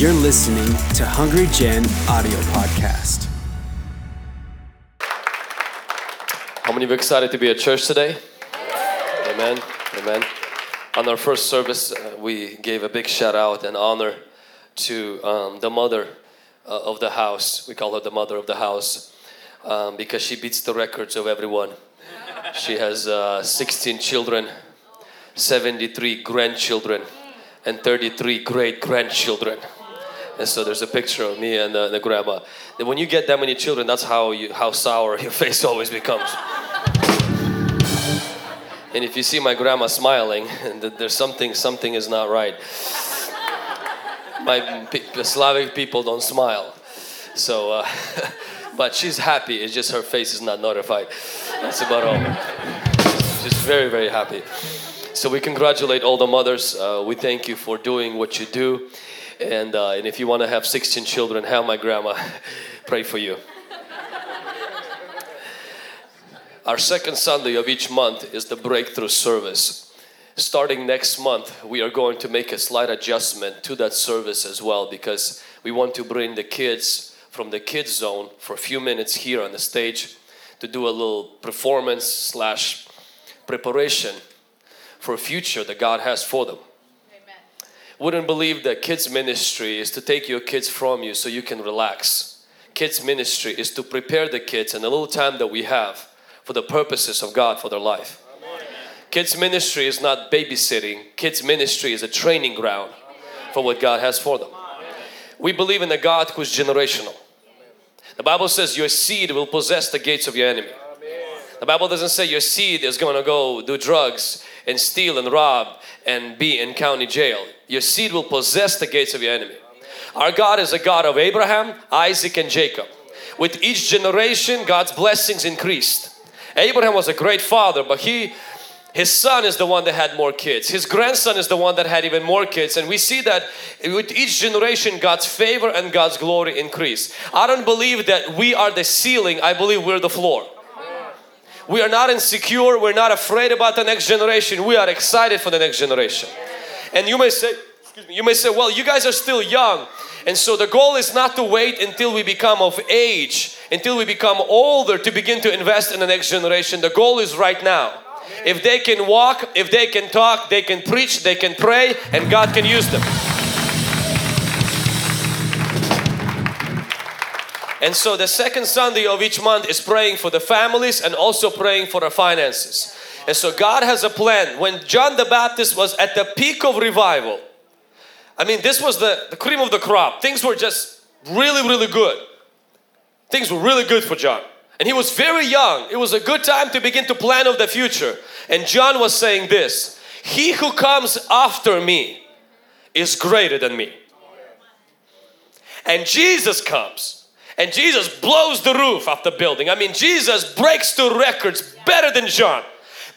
You're listening to Hungry Gen Audio Podcast. How many of you excited to be at church today? Amen. Amen. On our first service, uh, we gave a big shout out and honor to um, the mother uh, of the house. We call her the mother of the house um, because she beats the records of everyone. She has uh, 16 children, 73 grandchildren, and 33 great grandchildren. And so there's a picture of me and uh, the grandma. And when you get that many children, that's how you how sour your face always becomes. And if you see my grandma smiling, there's something something is not right. My the Slavic people don't smile, so. Uh, but she's happy. It's just her face is not notified. That's about all. She's very very happy. So we congratulate all the mothers. Uh, we thank you for doing what you do. And, uh, and if you want to have 16 children, have my grandma pray for you. Our second Sunday of each month is the breakthrough service. Starting next month, we are going to make a slight adjustment to that service as well because we want to bring the kids from the kids zone for a few minutes here on the stage to do a little performance slash preparation for a future that God has for them. Amen. Wouldn't believe that kids ministry is to take your kids from you so you can relax. Kids ministry is to prepare the kids and the little time that we have for the purposes of God for their life. Amen. Kids ministry is not babysitting. Kids ministry is a training ground Amen. for what God has for them. We believe in a God who's generational. The Bible says your seed will possess the gates of your enemy. The Bible doesn't say your seed is going to go do drugs and steal and rob and be in county jail. Your seed will possess the gates of your enemy. Our God is a God of Abraham, Isaac, and Jacob. With each generation, God's blessings increased. Abraham was a great father, but he his son is the one that had more kids. His grandson is the one that had even more kids. And we see that with each generation, God's favor and God's glory increase. I don't believe that we are the ceiling. I believe we're the floor. We are not insecure. We're not afraid about the next generation. We are excited for the next generation. And you may say, excuse me, you may say, well, you guys are still young. And so the goal is not to wait until we become of age, until we become older to begin to invest in the next generation. The goal is right now. If they can walk, if they can talk, they can preach, they can pray, and God can use them. And so the second Sunday of each month is praying for the families and also praying for the finances. And so God has a plan. When John the Baptist was at the peak of revival, I mean, this was the, the cream of the crop. Things were just really, really good. Things were really good for John. And he was very young. It was a good time to begin to plan of the future. And John was saying this He who comes after me is greater than me. And Jesus comes and Jesus blows the roof off the building. I mean, Jesus breaks the records better than John.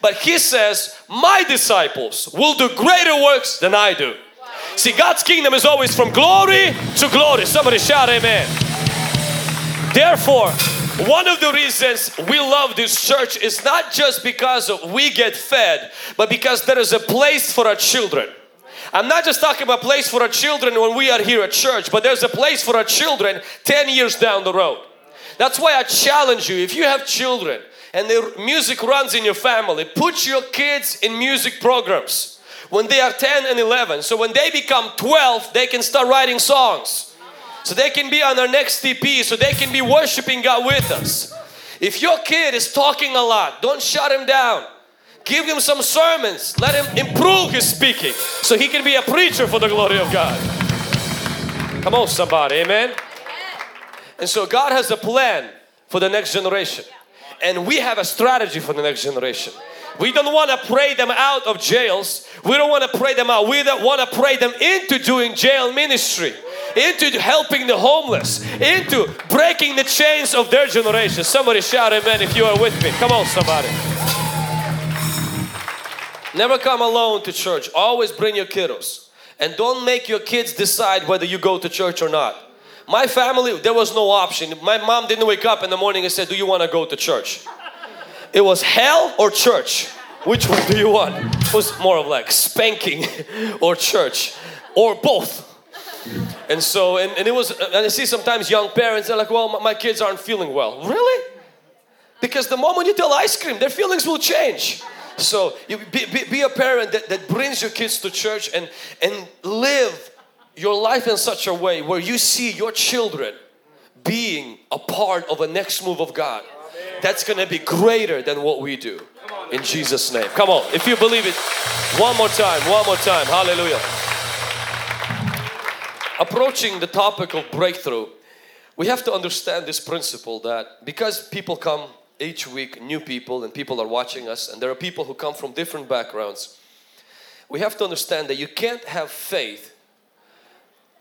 But he says, My disciples will do greater works than I do. See, God's kingdom is always from glory to glory. Somebody shout, Amen. Therefore, one of the reasons we love this church is not just because we get fed, but because there is a place for our children. I'm not just talking about place for our children when we are here at church, but there's a place for our children 10 years down the road. That's why I challenge you, if you have children and the music runs in your family, put your kids in music programs when they are 10 and 11. So when they become 12, they can start writing songs. So they can be on our next TP, so they can be worshiping God with us. If your kid is talking a lot, don't shut him down. Give him some sermons. Let him improve his speaking so he can be a preacher for the glory of God. Come on, somebody, amen. And so God has a plan for the next generation, and we have a strategy for the next generation. We don't want to pray them out of jails. We don't want to pray them out. We don't want to pray them into doing jail ministry, into helping the homeless, into breaking the chains of their generation. Somebody shout amen if you are with me. Come on, somebody. Never come alone to church. Always bring your kiddos. And don't make your kids decide whether you go to church or not. My family, there was no option. My mom didn't wake up in the morning and said, do you want to go to church? It was hell or church. Which one do you want? It was more of like spanking or church or both. And so, and, and it was, and I see sometimes young parents, they're like, well, my, my kids aren't feeling well. Really? Because the moment you tell ice cream, their feelings will change. So you be, be, be, a parent that, that brings your kids to church and, and live your life in such a way where you see your children being a part of a next move of God. That's going to be greater than what we do. In Jesus' name. Come on, if you believe it, one more time, one more time. Hallelujah. Approaching the topic of breakthrough, we have to understand this principle that because people come each week, new people, and people are watching us, and there are people who come from different backgrounds, we have to understand that you can't have faith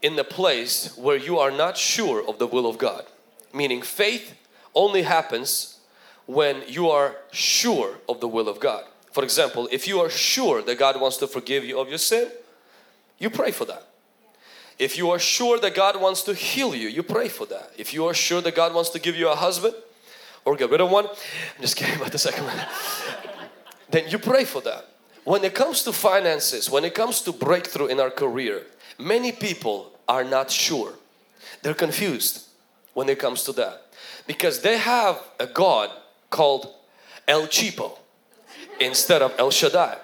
in the place where you are not sure of the will of God. Meaning, faith only happens when you are sure of the will of God. For example, if you are sure that God wants to forgive you of your sin, you pray for that. If you are sure that God wants to heal you, you pray for that. If you are sure that God wants to give you a husband or get rid of one, I'm just kidding about the second one, then you pray for that. When it comes to finances, when it comes to breakthrough in our career, many people are not sure. They're confused when it comes to that because they have a God called El Cheapo instead of El Shaddai.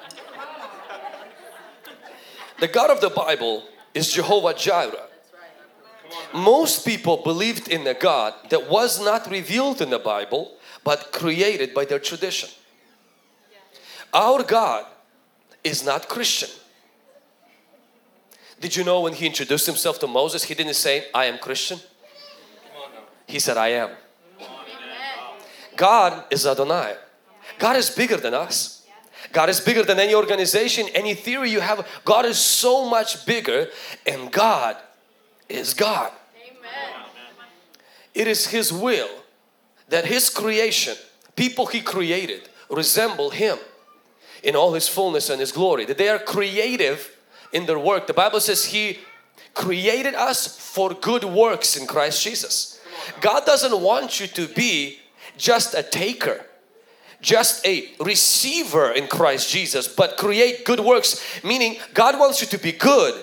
The God of the Bible is Jehovah Jireh. Most people believed in a God that was not revealed in the Bible but created by their tradition. Our God is not Christian. Did you know when he introduced himself to Moses, he didn't say, I am Christian? He said, I am. God is Adonai. God is bigger than us. God is bigger than any organization, any theory you have. God is so much bigger and God is God. It is His will that His creation, people He created, resemble Him in all His fullness and His glory. That they are creative in their work. The Bible says He created us for good works in Christ Jesus. God doesn't want you to be just a taker just a receiver in Christ Jesus but create good works meaning God wants you to be good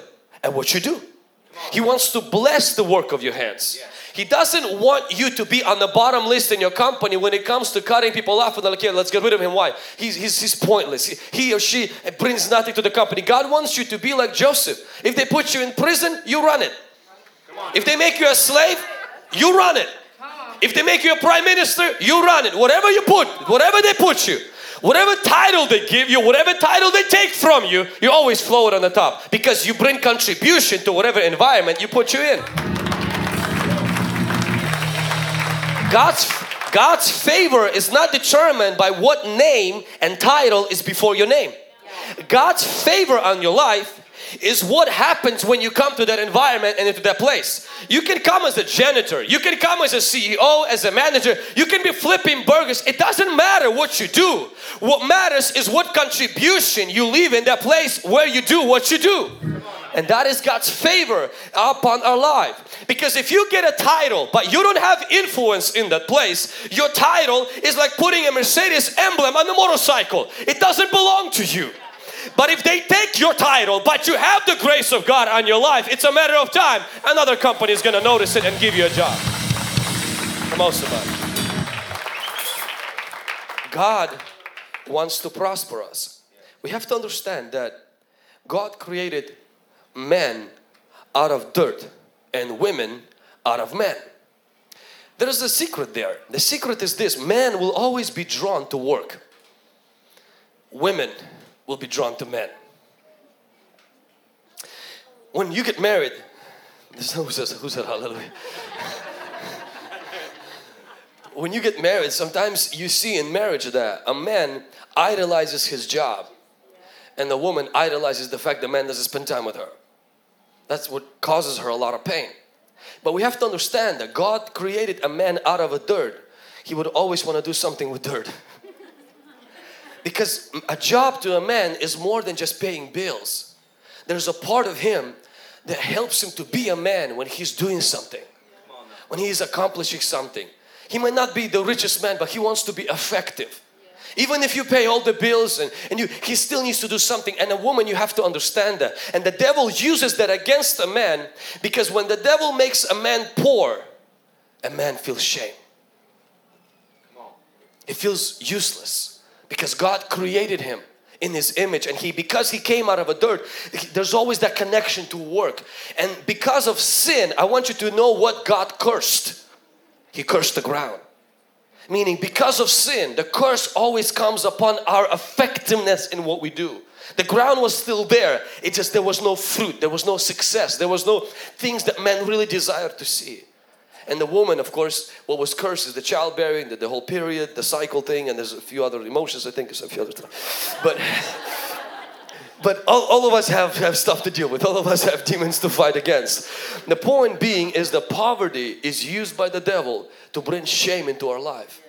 at what you do He wants to bless the work of your hands he doesn't want you to be on the bottom list in your company when it comes to cutting people off and like, yeah, let's get rid of him. Why? He's, he's, he's pointless. He, he or she brings nothing to the company. God wants you to be like Joseph. If they put you in prison, you run it. If they make you a slave, you run it. If they make you a prime minister, you run it. Whatever you put, whatever they put you, whatever title they give you, whatever title they take from you, you always float on the top because you bring contribution to whatever environment you put you in. God's God's favor is not determined by what name and title is before your name. God's favor on your life is what happens when you come to that environment and into that place. You can come as a janitor, you can come as a CEO, as a manager, you can be flipping burgers. It doesn't matter what you do. What matters is what contribution you leave in that place where you do what you do. And that is God's favor upon our life. Because if you get a title but you don't have influence in that place, your title is like putting a Mercedes emblem on the motorcycle. It doesn't belong to you. But if they take your title, but you have the grace of God on your life, it's a matter of time. Another company is going to notice it and give you a job. Most of us. God wants to prosper us. We have to understand that God created men out of dirt and women out of men. There is a secret there. The secret is this man will always be drawn to work, women will be drawn to men. When you get married, who says who said hallelujah. when you get married, sometimes you see in marriage that a man idolizes his job and the woman idolizes the fact the man doesn't spend time with her. That's what causes her a lot of pain. But we have to understand that God created a man out of a dirt. He would always want to do something with dirt. Because a job to a man is more than just paying bills. There's a part of him that helps him to be a man when he's doing something, when he's accomplishing something. He might not be the richest man, but he wants to be effective. Even if you pay all the bills and, and you, he still needs to do something. And a woman, you have to understand that. And the devil uses that against a man because when the devil makes a man poor, a man feels shame. It feels useless because God created him in his image and he because he came out of a dirt there's always that connection to work. And because of sin I want you to know what God cursed. He cursed the ground. Meaning, because of sin, the curse always comes upon our effectiveness in what we do. The ground was still there, it just there was no fruit, there was no success, there was no things that men really desired to see. And the woman, of course, what was cursed is the childbearing, the, the whole period, the cycle thing, and there's a few other emotions, I think, there's a few other stuff. But but all, all of us have, have stuff to deal with. All of us have demons to fight against. The point being is the poverty is used by the devil to bring shame into our life.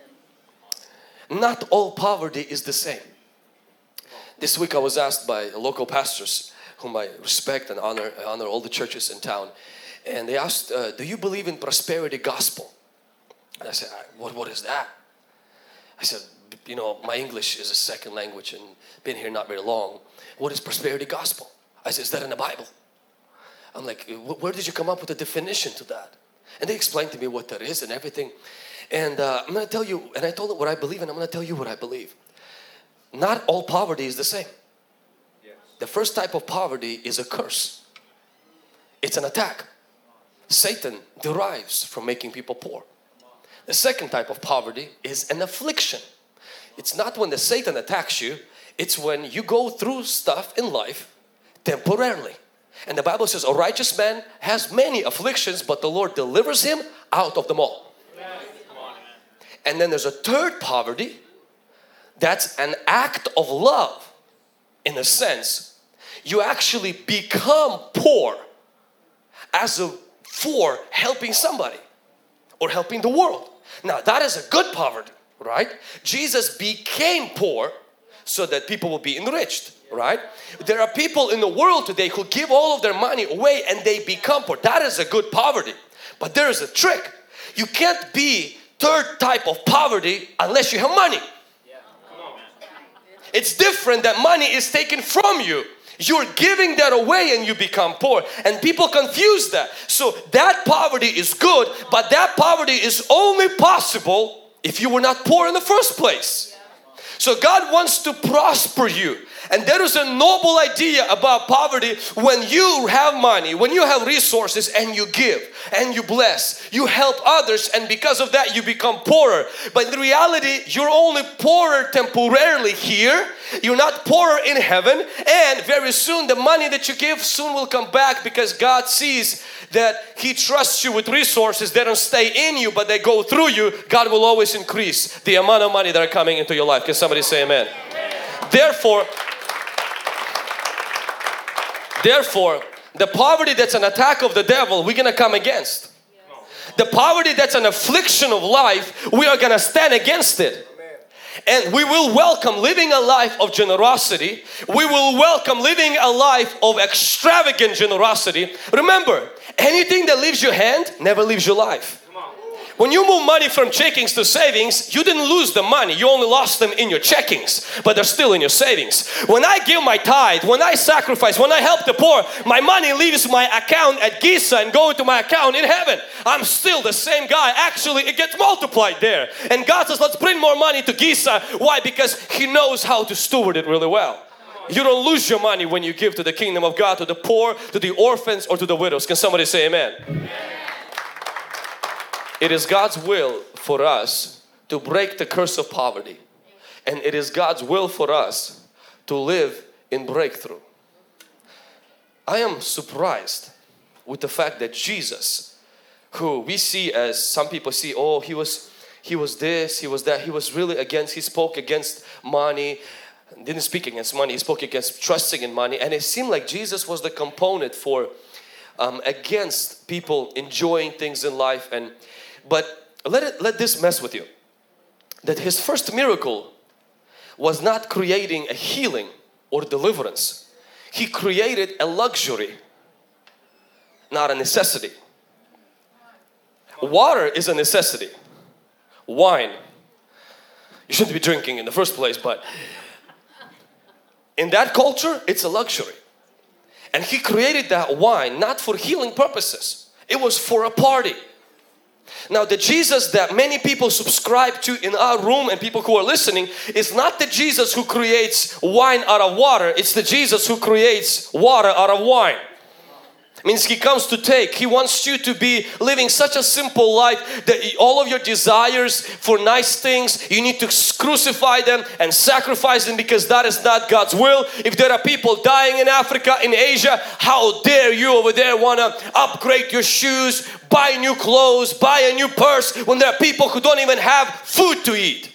Not all poverty is the same. This week I was asked by local pastors whom I respect and honor honor all the churches in town and they asked uh, do you believe in prosperity gospel and I said what, what is that I said you know my English is a second language and been here not very long what is prosperity gospel? I said, is that in the Bible? I'm like, where did you come up with a definition to that? And they explained to me what that is and everything. And uh, I'm going to tell you, and I told them what I believe, and I'm going to tell you what I believe. Not all poverty is the same. Yes. The first type of poverty is a curse, it's an attack. Satan derives from making people poor. The second type of poverty is an affliction. It's not when the Satan attacks you, it's when you go through stuff in life temporarily. And the Bible says a righteous man has many afflictions, but the Lord delivers him out of them all. And then there's a third poverty that's an act of love in a sense. You actually become poor as a for helping somebody or helping the world. Now that is a good poverty, right? Jesus became poor so that people will be enriched right? There are people in the world today who give all of their money away and they become poor. That is a good poverty. But there is a trick. You can't be third type of poverty unless you have money. It's different that money is taken from you you're giving that away and you become poor. And people confuse that. So that poverty is good but that poverty is only possible if you were not poor in the first place. So God wants to prosper you. And there is a noble idea about poverty when you have money, when you have resources and you give and you bless, you help others and because of that you become poorer. But in reality, you're only poorer temporarily here. You're not poorer in heaven and very soon the money that you give soon will come back because God sees that He trusts you with resources. They don't stay in you but they go through you. God will always increase the amount of money that are coming into your life. Can somebody say amen? amen. Therefore, Therefore, the poverty that's an attack of the devil, we're gonna come against. The poverty that's an affliction of life, we are gonna stand against it. And we will welcome living a life of generosity. We will welcome living a life of extravagant generosity. Remember, anything that leaves your hand never leaves your life. When you move money from checkings to savings, you didn't lose the money. You only lost them in your checkings, but they're still in your savings. When I give my tithe, when I sacrifice, when I help the poor, my money leaves my account at Giza and go into my account in heaven. I'm still the same guy. Actually, it gets multiplied there. And God says, let's bring more money to Giza. Why? Because He knows how to steward it really well. You don't lose your money when you give to the kingdom of God, to the poor, to the orphans, or to the widows. Can somebody say amen? amen. It is God's will for us to break the curse of poverty. And it is God's will for us to live in breakthrough. I am surprised with the fact that Jesus, who we see as some people see, oh, he was he was this, he was that, he was really against, he spoke against money, didn't speak against money, he spoke against trusting in money. And it seemed like Jesus was the component for um, against people enjoying things in life and but let it let this mess with you. That his first miracle was not creating a healing or deliverance. He created a luxury, not a necessity. Water is a necessity. Wine. You shouldn't be drinking in the first place, but in that culture, it's a luxury. And he created that wine not for healing purposes, it was for a party. Now, the Jesus that many people subscribe to in our room and people who are listening is not the Jesus who creates wine out of water, it's the Jesus who creates water out of wine means he comes to take. He wants you to be living such a simple life that all of your desires for nice things you need to crucify them and sacrifice them because that is not God's will. If there are people dying in Africa in Asia how dare you over there want to upgrade your shoes buy new clothes buy a new purse when there are people who don't even have food to eat?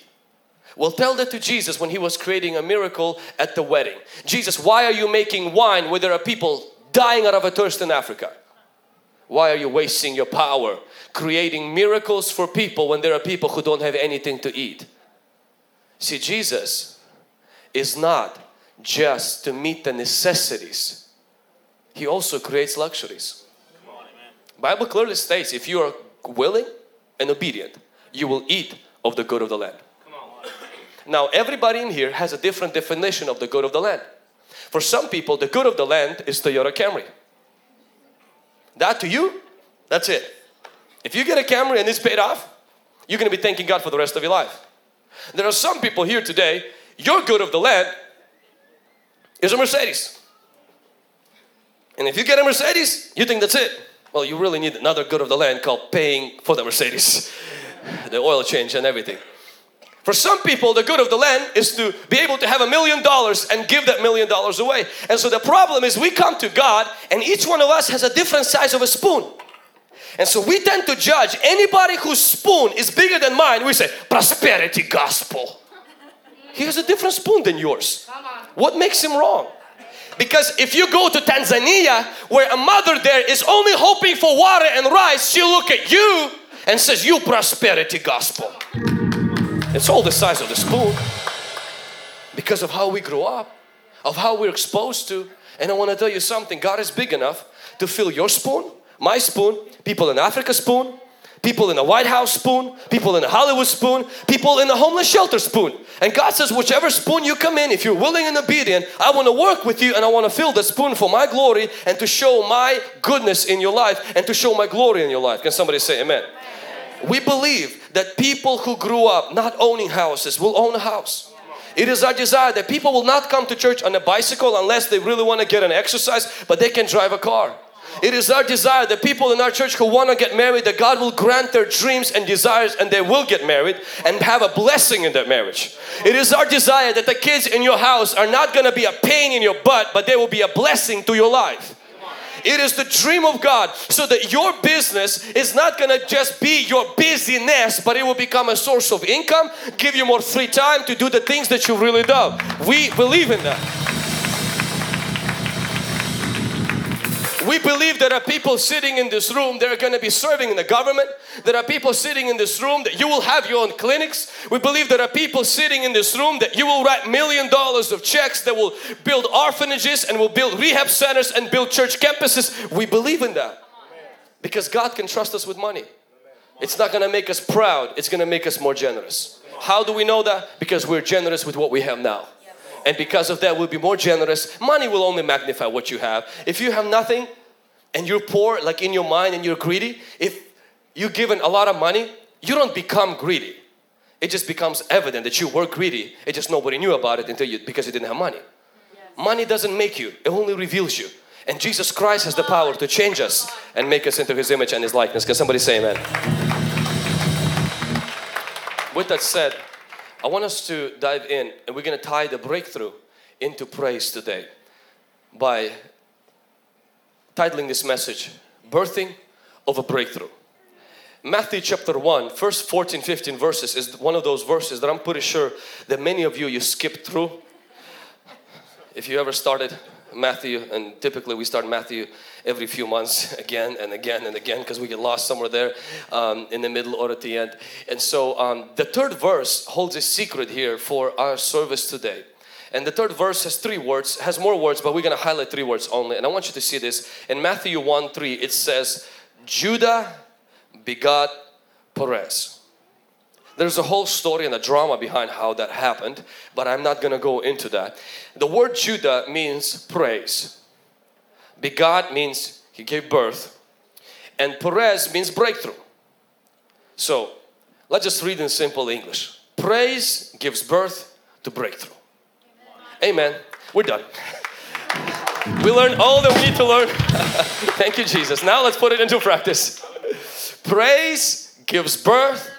Well, tell that to Jesus when he was creating a miracle at the wedding. Jesus, why are you making wine where there are people dying out of a thirst in Africa. Why are you wasting your power creating miracles for people when there are people who don't have anything to eat? See, Jesus is not just to meet the necessities. He also creates luxuries. Bible clearly states if you are willing and obedient, you will eat of the good of the land. Now everybody in here has a different definition of the good of the land. For some people, the good of the land is Toyota Camry. That to you, that's it. If you get a Camry and it's paid off, you're going to be thanking God for the rest of your life. There are some people here today, your good of the land is a Mercedes. And if you get a Mercedes, you think that's it. Well, you really need another good of the land called paying for the Mercedes, the oil change and everything. For some people, the good of the land is to be able to have a million dollars and give that million dollars away. And so the problem is we come to God and each one of us has a different size of a spoon. And so we tend to judge anybody whose spoon is bigger than mine. We say, prosperity gospel. He has a different spoon than yours. What makes him wrong? Because if you go to Tanzania where a mother there is only hoping for water and rice, she'll look at you and says, you prosperity gospel. It's all the size of the spoon because of how we grow up, of how we're exposed to. And I want to tell you something God is big enough to fill your spoon, my spoon, people in Africa spoon, people in the White House spoon, people in the Hollywood spoon, people in the homeless shelter spoon. And God says, whichever spoon you come in, if you're willing and obedient, I want to work with you and I want to fill the spoon for my glory and to show my goodness in your life and to show my glory in your life. Can somebody say amen? We believe that people who grew up not owning houses will own a house. It is our desire that people will not come to church on a bicycle unless they really want to get an exercise, but they can drive a car. It is our desire that people in our church who want to get married, that God will grant their dreams and desires and they will get married and have a blessing in their marriage. It is our desire that the kids in your house are not going to be a pain in your butt, but they will be a blessing to your life. It is the dream of God so that your business is not going to just be your busyness, but it will become a source of income, give you more free time to do the things that you really love. We believe in that. We believe there are people sitting in this room, they're going to be serving in the government. There are people sitting in this room that you will have your own clinics. We believe there are people sitting in this room that you will write million dollars of checks that will build orphanages and will build rehab centers and build church campuses. We believe in that because God can trust us with money. It's not going to make us proud, it's going to make us more generous. How do we know that? Because we're generous with what we have now and because of that we'll be more generous. Money will only magnify what you have. If you have nothing and you're poor like in your mind and you're greedy if you're given a lot of money you don't become greedy. It just becomes evident that you were greedy. It just nobody knew about it until you because you didn't have money. Money doesn't make you. It only reveals you. And Jesus Christ has the power to change us and make us into His image and His likeness. Can somebody say amen? With that said, I want us to dive in and we're going to tie the breakthrough into praise today by titling this message Birthing of a Breakthrough. Matthew chapter 1, first 14, 15 verses is one of those verses that I'm pretty sure that many of you you skipped through. If you ever started Matthew, and typically we start Matthew every few months again and again and again because we get lost somewhere there um, in the middle or at the end. And so um, the third verse holds a secret here for our service today. And the third verse has three words, has more words, but we're going to highlight three words only. And I want you to see this. In Matthew 1 3, it says, Judah begot Perez. There's a whole story and a drama behind how that happened, but I'm not gonna go into that. The word Judah means praise. Begot means he gave birth, and Perez means breakthrough. So let's just read in simple English. Praise gives birth to breakthrough. Amen. We're done. we learned all that we need to learn. Thank you, Jesus. Now let's put it into practice. Praise gives birth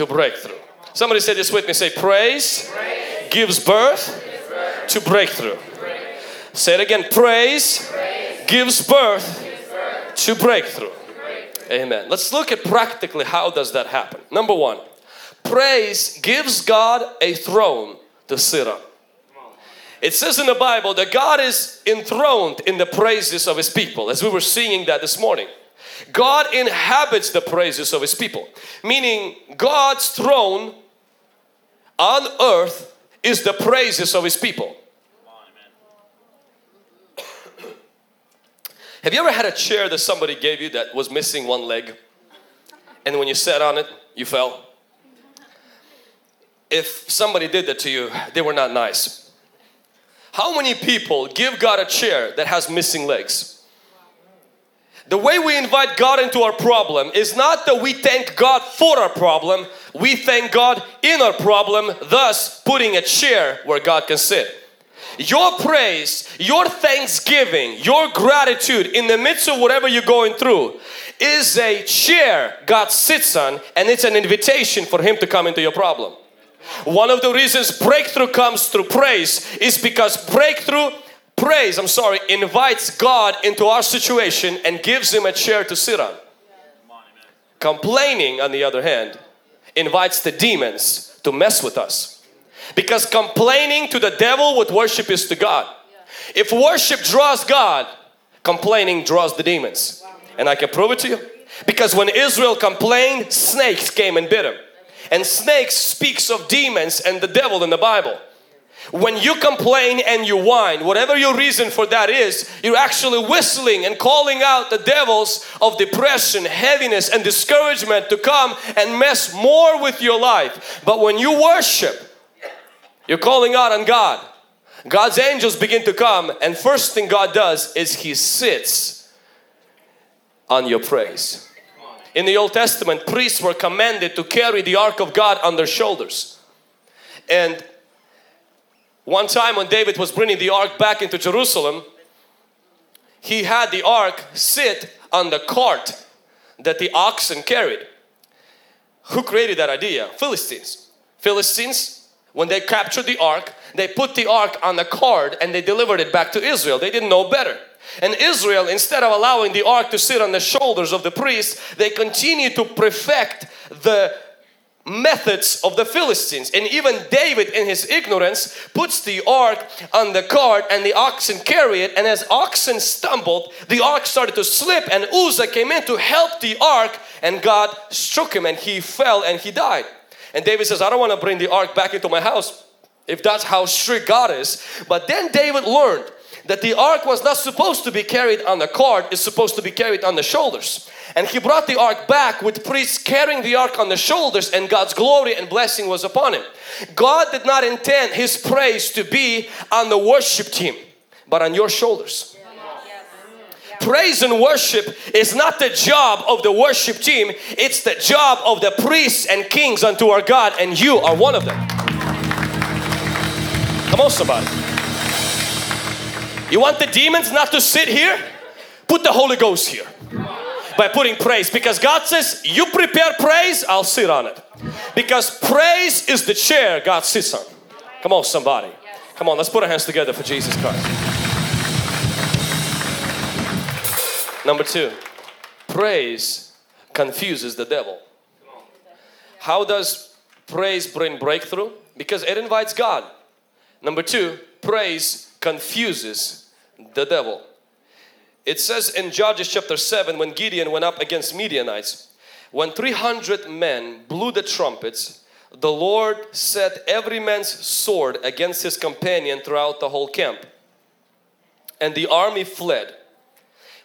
to breakthrough. Somebody say this with me. Say, praise, praise. Gives, birth gives birth to breakthrough. Say it again. Praise, praise. Gives, birth gives birth to breakthrough. breakthrough. Amen. Let's look at practically how does that happen. Number one, praise gives God a throne to sit on. It says in the Bible that God is enthroned in the praises of His people, as we were singing that this morning. God inhabits the praises of His people, meaning God's throne on earth is the praises of His people. Have you ever had a chair that somebody gave you that was missing one leg? And when you sat on it, you fell? If somebody did that to you, they were not nice. How many people give God a chair that has missing legs? The way we invite God into our problem is not that we thank God for our problem, we thank God in our problem, thus putting a chair where God can sit. Your praise, your thanksgiving, your gratitude in the midst of whatever you're going through is a chair God sits on and it's an invitation for Him to come into your problem. One of the reasons breakthrough comes through praise is because breakthrough praise, I'm sorry, invites God into our situation and gives him a chair to sit on. Complaining, on the other hand, invites the demons to mess with us. Because complaining to the devil what worship is to God. If worship draws God, complaining draws the demons. And I can prove it to you. Because when Israel complained, snakes came and bit him. And snakes speaks of demons and the devil in the Bible. When you complain and you whine, whatever your reason for that is, you're actually whistling and calling out the devils of depression, heaviness, and discouragement to come and mess more with your life. But when you worship, you're calling out on God. God's angels begin to come, and first thing God does is He sits on your praise. In the Old Testament, priests were commanded to carry the ark of God on their shoulders. And one time when David was bringing the ark back into Jerusalem, he had the ark sit on the cart that the oxen carried. Who created that idea? Philistines. Philistines, when they captured the ark, they put the ark on the cart and they delivered it back to Israel. They didn't know better. And Israel, instead of allowing the ark to sit on the shoulders of the priests, they continued to perfect the methods of the Philistines. And even David in his ignorance puts the ark on the cart and the oxen carry it. And as oxen stumbled, the ark started to slip and Uzzah came in to help the ark and God struck him and he fell and he died. And David says, I don't want to bring the ark back into my house if that's how strict God is. But then David learned that the ark was not supposed to be carried on the cart, it's supposed to be carried on the shoulders. And he brought the ark back with priests carrying the ark on the shoulders and God's glory and blessing was upon him. God did not intend his praise to be on the worship team, but on your shoulders. Praise and worship is not the job of the worship team, it's the job of the priests and kings unto our God, and you are one of them. Come on, somebody. You want the demons not to sit here? Put the Holy Ghost here by putting praise. Because God says you prepare praise I'll sit on it. Because praise is the chair God sits on. Come on somebody. Come on let's put our hands together for Jesus Christ. Number two praise confuses the devil. How does praise bring breakthrough? Because it invites God. Number two praise confuses the devil it says in Judges chapter 7 when Gideon went up against Midianites, when 300 men blew the trumpets, the Lord set every man's sword against his companion throughout the whole camp. And the army fled.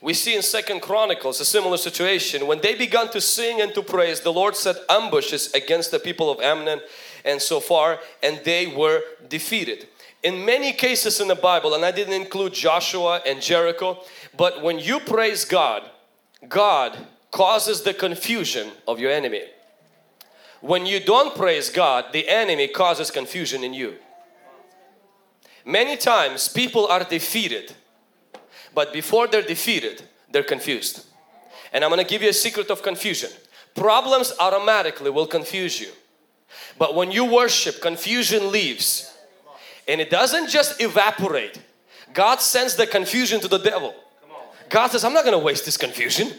We see in Second Chronicles a similar situation. When they began to sing and to praise, the Lord set ambushes against the people of Ammon and so far, and they were defeated. In many cases in the Bible, and I didn't include Joshua and Jericho, but when you praise God, God causes the confusion of your enemy. When you don't praise God, the enemy causes confusion in you. Many times people are defeated, but before they're defeated, they're confused. And I'm to give you a secret of confusion. Problems automatically will confuse you. But when you worship, confusion leaves. And it doesn't just evaporate. God sends the confusion to the devil. God says, I'm not going to waste this confusion.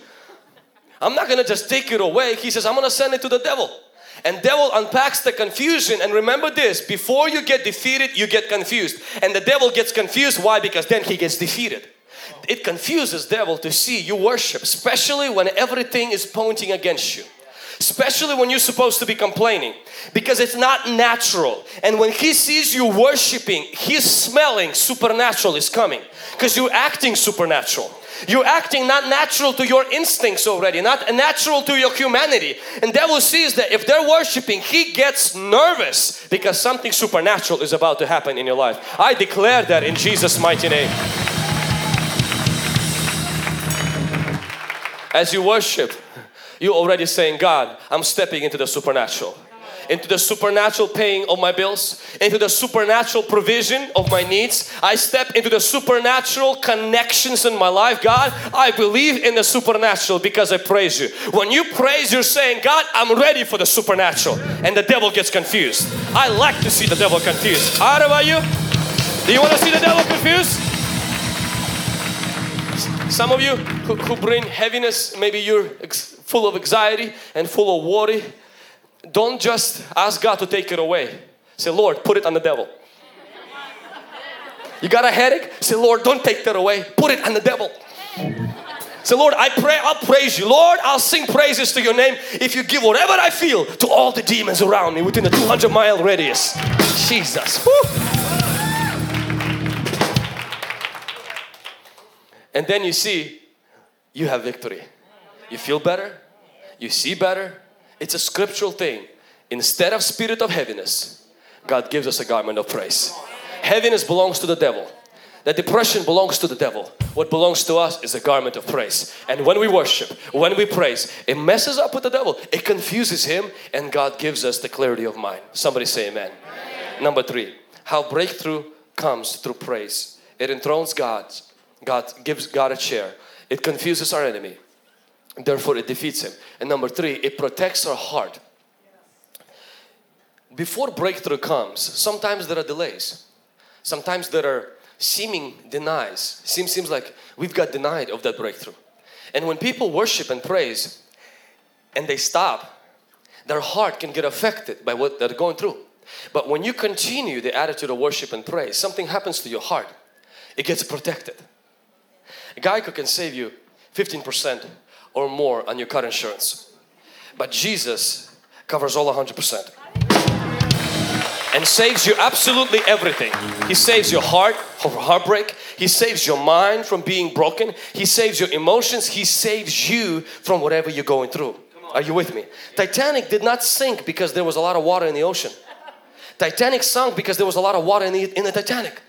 I'm not going to just take it away. He says, I'm going to send it to the devil. And devil unpacks the confusion and remember this, before you get defeated, you get confused. And the devil gets confused, why? Because then he gets defeated. It confuses devil to see you worship, especially when everything is pointing against you especially when you're supposed to be complaining because it's not natural and when he sees you worshiping he's smelling supernatural is coming because you're acting supernatural you're acting not natural to your instincts already, not natural to your humanity. And devil sees that if they're worshiping, he gets nervous because something supernatural is about to happen in your life. I declare that in Jesus' mighty name. As you worship, you're already saying, God, I'm stepping into the supernatural into the supernatural paying of my bills, into the supernatural provision of my needs. I step into the supernatural connections in my life. God, I believe in the supernatural because I praise you. When you praise, you're saying, God, I'm ready for the supernatural. And the devil gets confused. I like to see the devil confused. How about you? Do you want to see the devil confused? Some of you who, who bring heaviness, maybe you're full of anxiety and full of worry don't just ask God to take it away. Say, Lord, put it on the devil. You got a headache? Say, Lord, don't take that away. Put it on the devil. Say, Lord, I pray, I'll praise you. Lord, I'll sing praises to your name if you give whatever I feel to all the demons around me within a 200 mile radius. Jesus. Woo. And then you see, you have victory. You feel better, you see better, it's a scriptural thing. Instead of spirit of heaviness, God gives us a garment of praise. Heaviness belongs to the devil. That depression belongs to the devil. What belongs to us is a garment of praise. And when we worship, when we praise, it messes up with the devil. It confuses him and God gives us the clarity of mind. Somebody say amen. amen. Number three, how breakthrough comes through praise. It enthrones God. God gives God a chair. It confuses our enemy therefore it defeats him. And number three it protects our heart. Before breakthrough comes sometimes there are delays. Sometimes there are seeming denies. Seems seems like we've got denied of that breakthrough. And when people worship and praise and they stop their heart can get affected by what they're going through. But when you continue the attitude of worship and praise something happens to your heart. It gets protected. Geico can save you 15 percent or more on your car insurance. But Jesus covers all 100% and saves you absolutely everything. He saves your heart from heartbreak. He saves your mind from being broken. He saves your emotions. He saves you from whatever you're going through. Are you with me? Titanic did not sink because there was a lot of water in the ocean. Titanic sunk because there was a lot of water in the, in the Titanic.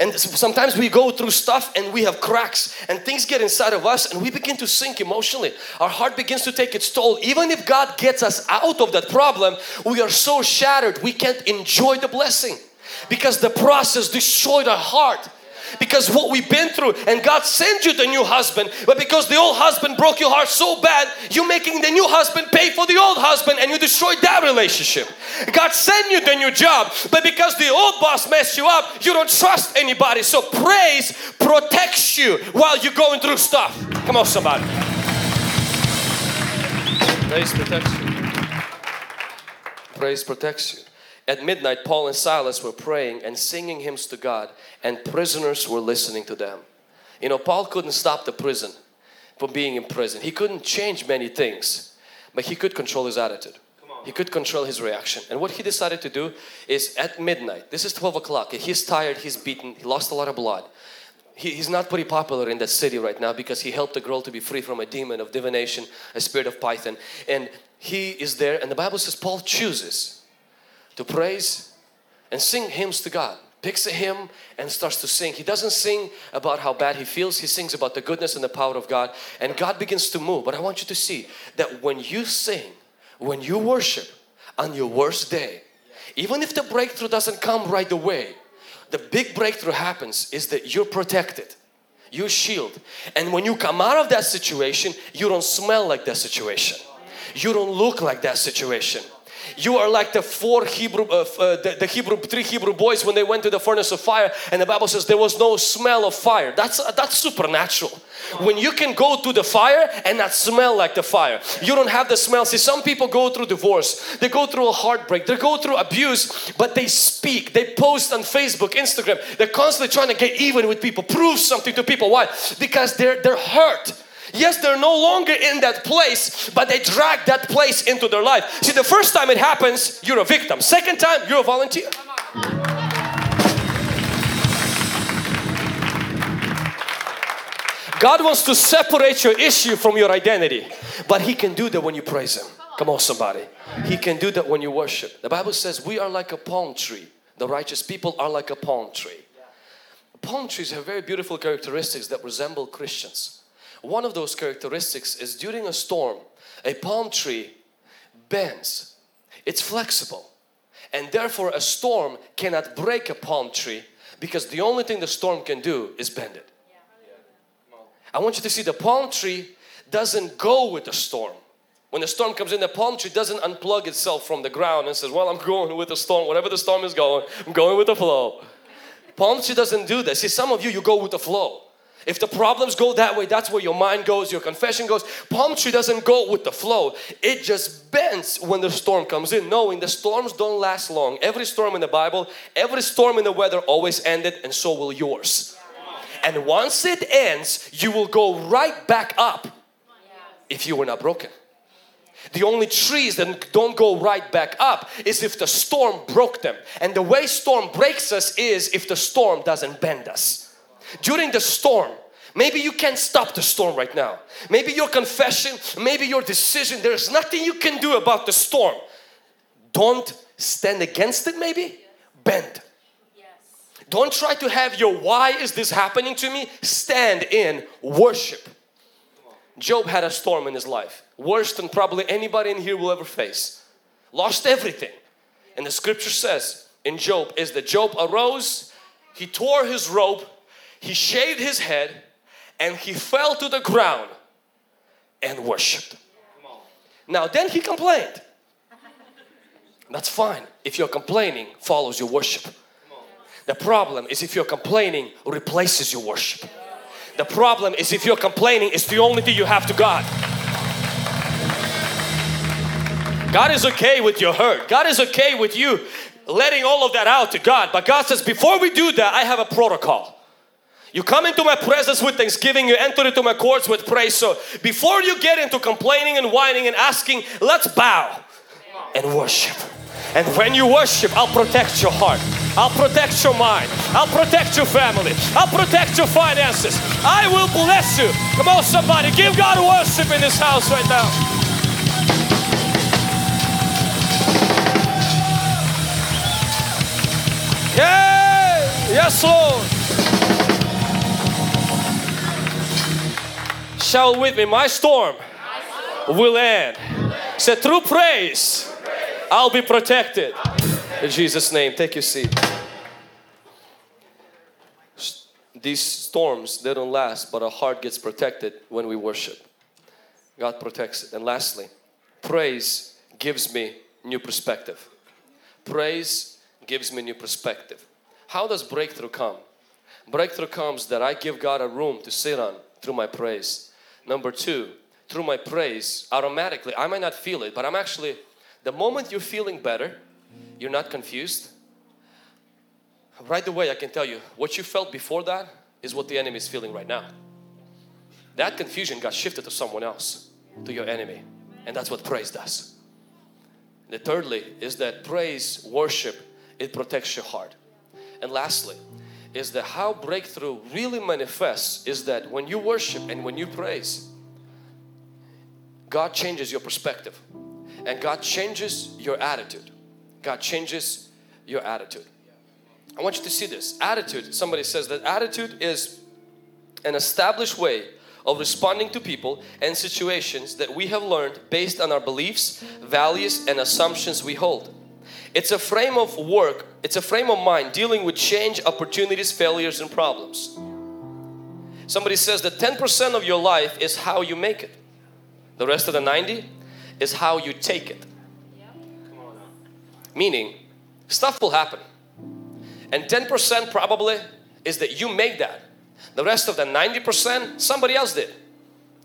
And sometimes we go through stuff and we have cracks and things get inside of us and we begin to sink emotionally. Our heart begins to take its toll. Even if God gets us out of that problem, we are so shattered we can't enjoy the blessing because the process destroyed our heart because what we've been through and God sent you the new husband but because the old husband broke your heart so bad you're making the new husband pay for the old husband and you destroyed that relationship. God sent you the new job but because the old boss messed you up you don't trust anybody. So praise protects you while you're going through stuff. Come on somebody. Praise protects you. Praise protects you at midnight, Paul and Silas were praying and singing hymns to God, and prisoners were listening to them. You know, Paul couldn't stop the prison from being in prison. He couldn't change many things, but he could control his attitude. He could control his reaction. And what he decided to do is at midnight, this is 12 o'clock, he's tired, he's beaten, he lost a lot of blood. he, he's not pretty popular in that city right now because he helped a girl to be free from a demon of divination, a spirit of python. And he is there, and the Bible says Paul chooses to praise and sing hymns to God. Picks a hymn and starts to sing. He doesn't sing about how bad he feels, he sings about the goodness and the power of God, and God begins to move. But I want you to see that when you sing, when you worship on your worst day, even if the breakthrough doesn't come right away, the big breakthrough happens is that you're protected. You shield. And when you come out of that situation, you don't smell like that situation. You don't look like that situation. You are like the four Hebrew, uh, uh, the, the, Hebrew, three Hebrew boys when they went to the furnace of fire, and the Bible says there was no smell of fire. That's uh, that's supernatural. When you can go to the fire and not smell like the fire, you don't have the smell. See, some people go through divorce, they go through a heartbreak, they go through abuse, but they speak, they post on Facebook, Instagram. They're constantly trying to get even with people, prove something to people. Why? Because they're they're hurt Yes, they're no longer in that place, but they drag that place into their life. See, the first time it happens, you're a victim. Second time, you're a volunteer. God wants to separate your issue from your identity, but He can do that when you praise Him. Come on, somebody. He can do that when you worship. The Bible says we are like a palm tree. The righteous people are like a palm tree. Palm trees have very beautiful characteristics that resemble Christians. One of those characteristics is during a storm, a palm tree bends. It's flexible. And therefore a storm cannot break a palm tree because the only thing the storm can do is bend it. I want you to see the palm tree doesn't go with the storm. When the storm comes in, the palm tree doesn't unplug itself from the ground and says, well, I'm going with the storm. Whatever the storm is going, I'm going with the flow. Palm tree doesn't do that. See, some of you, you go with the flow. If the problems go that way, that's where your mind goes, your confession goes. Palm tree doesn't go with the flow. It just bends when the storm comes in, knowing the storms don't last long. Every storm in the Bible, every storm in the weather always ended and so will yours. And once it ends, you will go right back up if you were not broken. The only trees that don't go right back up is if the storm broke them. And the way storm breaks us is if the storm doesn't bend us during the storm, maybe you can't stop the storm right now. Maybe your confession, maybe your decision, there's nothing you can do about the storm. Don't stand against it, maybe bend. Don't try to have your why is this happening to me? Stand in worship. Job had a storm in his life, worse than probably anybody in here will ever face. Lost everything. And the scripture says in Job is that Job arose, he tore his robe, he shaved his head and he fell to the ground and worshiped. Now then he complained. That's fine. If you're complaining, follows your worship. The problem is if you're complaining, replaces your worship. The problem is if you're complaining, is the only thing you have to God. God is okay with your hurt. God is okay with you letting all of that out to God. But God says, before we do that, I have a protocol. You come into my presence with thanksgiving, you enter into my courts with praise. So before you get into complaining and whining and asking, let's bow and worship. And when you worship, I'll protect your heart. I'll protect your mind. I'll protect your family. I'll protect your finances. I will bless you. Come on, somebody, give God worship in this house right now. Yeah, yes, Lord. Shout with me, my storm, will end. Say, through praise, I'll be protected. In Jesus' name, take your seat. These storms, they don't last, but our heart gets protected when we worship. God protects it. And lastly, praise gives me new perspective. Praise gives me new perspective. How does breakthrough come? Breakthrough comes that I give God a room to sit on through my praise. Number two, through my praise, automatically, I might not feel it, but I'm actually, the moment you're feeling better, you're not confused. Right away, I can tell you, what you felt before that is what the enemy is feeling right now. That confusion got shifted to someone else, to your enemy. And that's what praise does. The thirdly is that praise, worship, it protects your heart. And lastly, is that how breakthrough really manifests is that when you worship and when you praise, God changes your perspective and God changes your attitude. God changes your attitude. I want you to see this. Attitude, somebody says that attitude is an established way of responding to people and situations that we have learned based on our beliefs, values, and assumptions we hold. It's a frame of work, it's a frame of mind dealing with change, opportunities, failures, and problems. Somebody says that 10% of your life is how you make it, the rest of the 90 is how you take it. Meaning, stuff will happen, and 10% probably is that you make that. The rest of the 90%, somebody else did.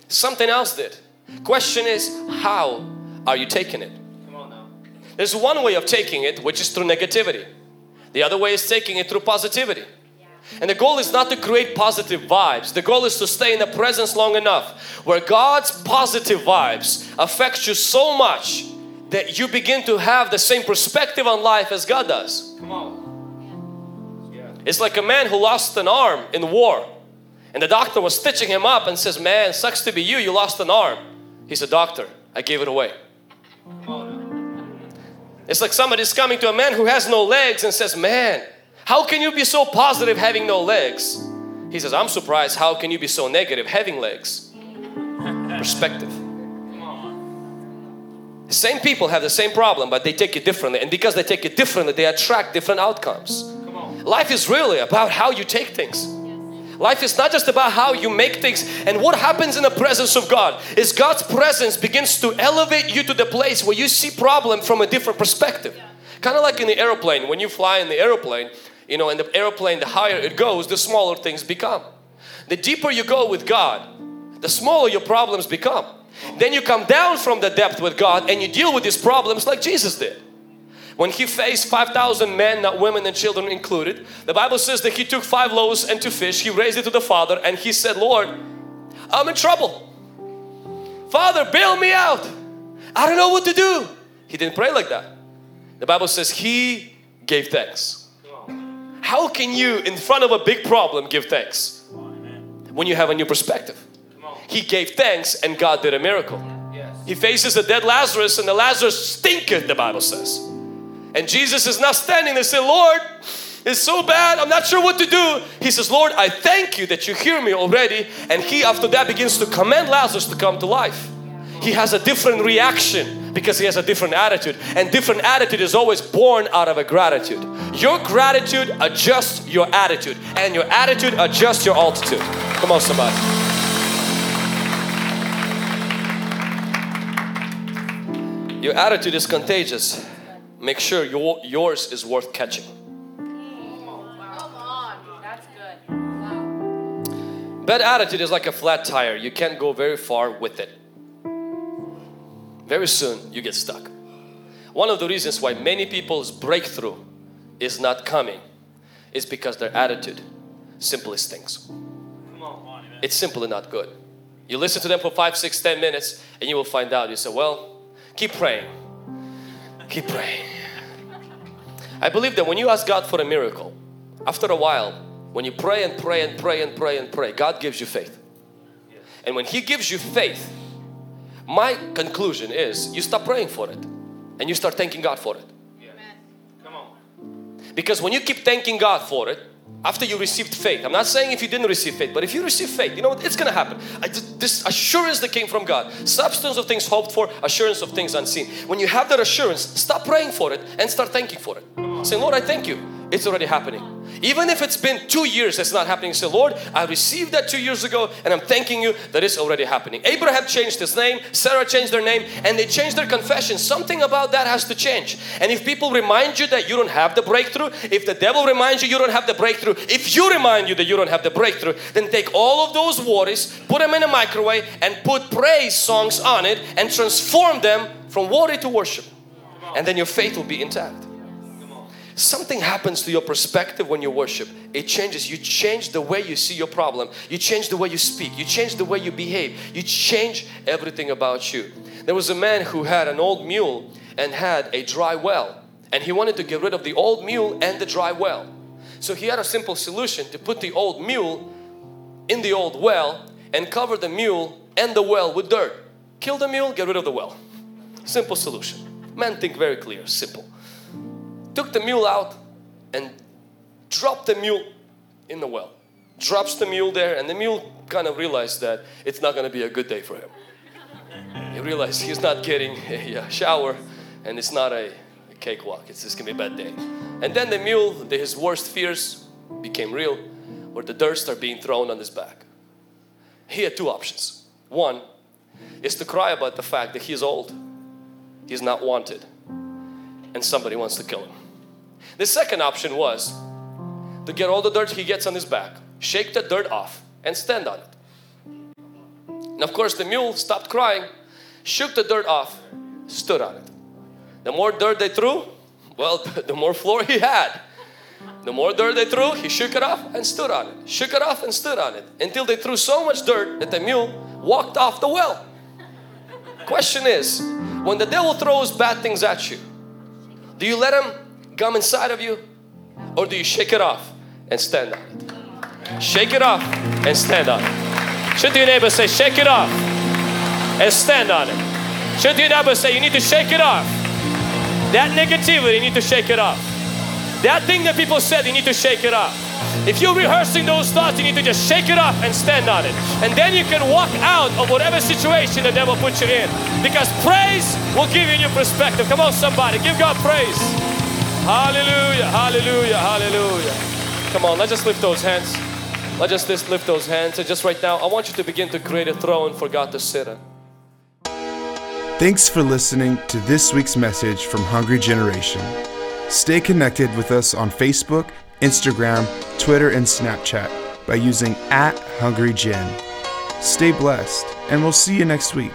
Something else did. Question is, how are you taking it? There's one way of taking it, which is through negativity. The other way is taking it through positivity. And the goal is not to create positive vibes. The goal is to stay in the presence long enough where God's positive vibes affect you so much that you begin to have the same perspective on life as God does. Come on. Yeah. It's like a man who lost an arm in war and the doctor was stitching him up and says, man, sucks to be you, you lost an arm. He said, doctor, I gave it away. It's like somebody's coming to a man who has no legs and says, man, how can you be so positive having no legs? He says, I'm surprised. How can you be so negative having legs? Perspective. Same people have the same problem, but they take it differently. And because they take it differently, they attract different outcomes. Life is really about how you take things. Life is not just about how you make things and what happens in the presence of God is God's presence begins to elevate you to the place where you see problem from a different perspective. Kind of like in the aeroplane, when you fly in the aeroplane, you know, in the aeroplane, the higher it goes, the smaller things become. The deeper you go with God, the smaller your problems become. Then you come down from the depth with God and you deal with these problems like Jesus did. When he faced 5,000 men, not women and children included, the Bible says that he took five loaves and two fish, he raised it to the Father and he said, Lord, I'm in trouble. Father, bail me out. I don't know what to do. He didn't pray like that. The Bible says he gave thanks. How can you, in front of a big problem, give thanks? When you have a new perspective. He gave thanks and God did a miracle. He faces a dead Lazarus and the Lazarus stinketh, the Bible says. And Jesus is now standing there saying, Lord, it's so bad, I'm not sure what to do. He says, Lord, I thank you that you hear me already. And he after that begins to command Lazarus to come to life. He has a different reaction because he has a different attitude. And different attitude is always born out of a gratitude. Your gratitude adjusts your attitude and your attitude adjusts your altitude. Come on somebody. Your attitude is contagious make sure your, yours is worth catching. Bad attitude is like a flat tire. You can't go very far with it. Very soon you get stuck. One of the reasons why many people's breakthrough is not coming is because their attitude simply stinks. It's simply not good. You listen to them for five, six, ten minutes and you will find out. You say, well, keep praying. Keep praying. I believe that when you ask God for a miracle, after a while, when you pray and pray and pray and pray and pray, God gives you faith. And when He gives you faith, my conclusion is you stop praying for it and you start thanking God for it. Come on. Because when you keep thanking God for it, after you received faith, I'm not saying if you didn't receive faith, but if you receive faith, you know what? It's gonna happen. I, this assurance that came from God, substance of things hoped for, assurance of things unseen. When you have that assurance, stop praying for it and start thanking for it. Say, Lord, I thank you. It's already happening. Even if it's been two years it's not happening, say, Lord, I received that two years ago and I'm thanking you that it's already happening. Abraham changed his name, Sarah changed their name, and they changed their confession. Something about that has to change. And if people remind you that you don't have the breakthrough, if the devil reminds you you don't have the breakthrough, if you remind you that you don't have the breakthrough, then take all of those worries, put them in a microwave, and put praise songs on it and transform them from worry to worship. And then your faith will be intact something happens to your perspective when you worship. It changes. You change the way you see your problem. You change the way you speak. You change the way you behave. You change everything about you. There was a man who had an old mule and had a dry well. And he wanted to get rid of the old mule and the dry well. So he had a simple solution to put the old mule in the old well and cover the mule and the well with dirt. Kill the mule, get rid of the well. Simple solution. Men think very clear, simple. Took the mule out and dropped the mule in the well. Drops the mule there, and the mule kind of realized that it's not going to be a good day for him. He realized he's not getting a shower and it's not a, a cakewalk, it's just going to be a bad day. And then the mule, his worst fears became real, where the dirt started being thrown on his back. He had two options. One is to cry about the fact that he's old, he's not wanted, and somebody wants to kill him. The second option was to get all the dirt he gets on his back, shake the dirt off, and stand on it. And of course, the mule stopped crying, shook the dirt off, stood on it. The more dirt they threw, well, the more floor he had. The more dirt they threw, he shook it off and stood on it. Shook it off and stood on it until they threw so much dirt that the mule walked off the well. Question is when the devil throws bad things at you, do you let him come inside of you or do you shake it off and stand on it? Shake it off and stand on it. Should your neighbor say, shake it off and stand on it? Should your neighbor say, you need to shake it off? That negativity, you need to shake it off. That thing that people said, you need to shake it off. If you're rehearsing those thoughts, you need to just shake it off and stand on it. And then you can walk out of whatever situation the devil put you in. Because praise will give you new perspective. Come on, somebody, give God praise. Hallelujah, hallelujah, hallelujah. Come on, let's just lift those hands. Let's just lift those hands. And just right now, I want you to begin to create a throne for God to sit on. Thanks for listening to this week's message from Hungry Generation. Stay connected with us on Facebook, Instagram, Twitter, and Snapchat by using at Hungry Gen. Stay blessed, and we'll see you next week.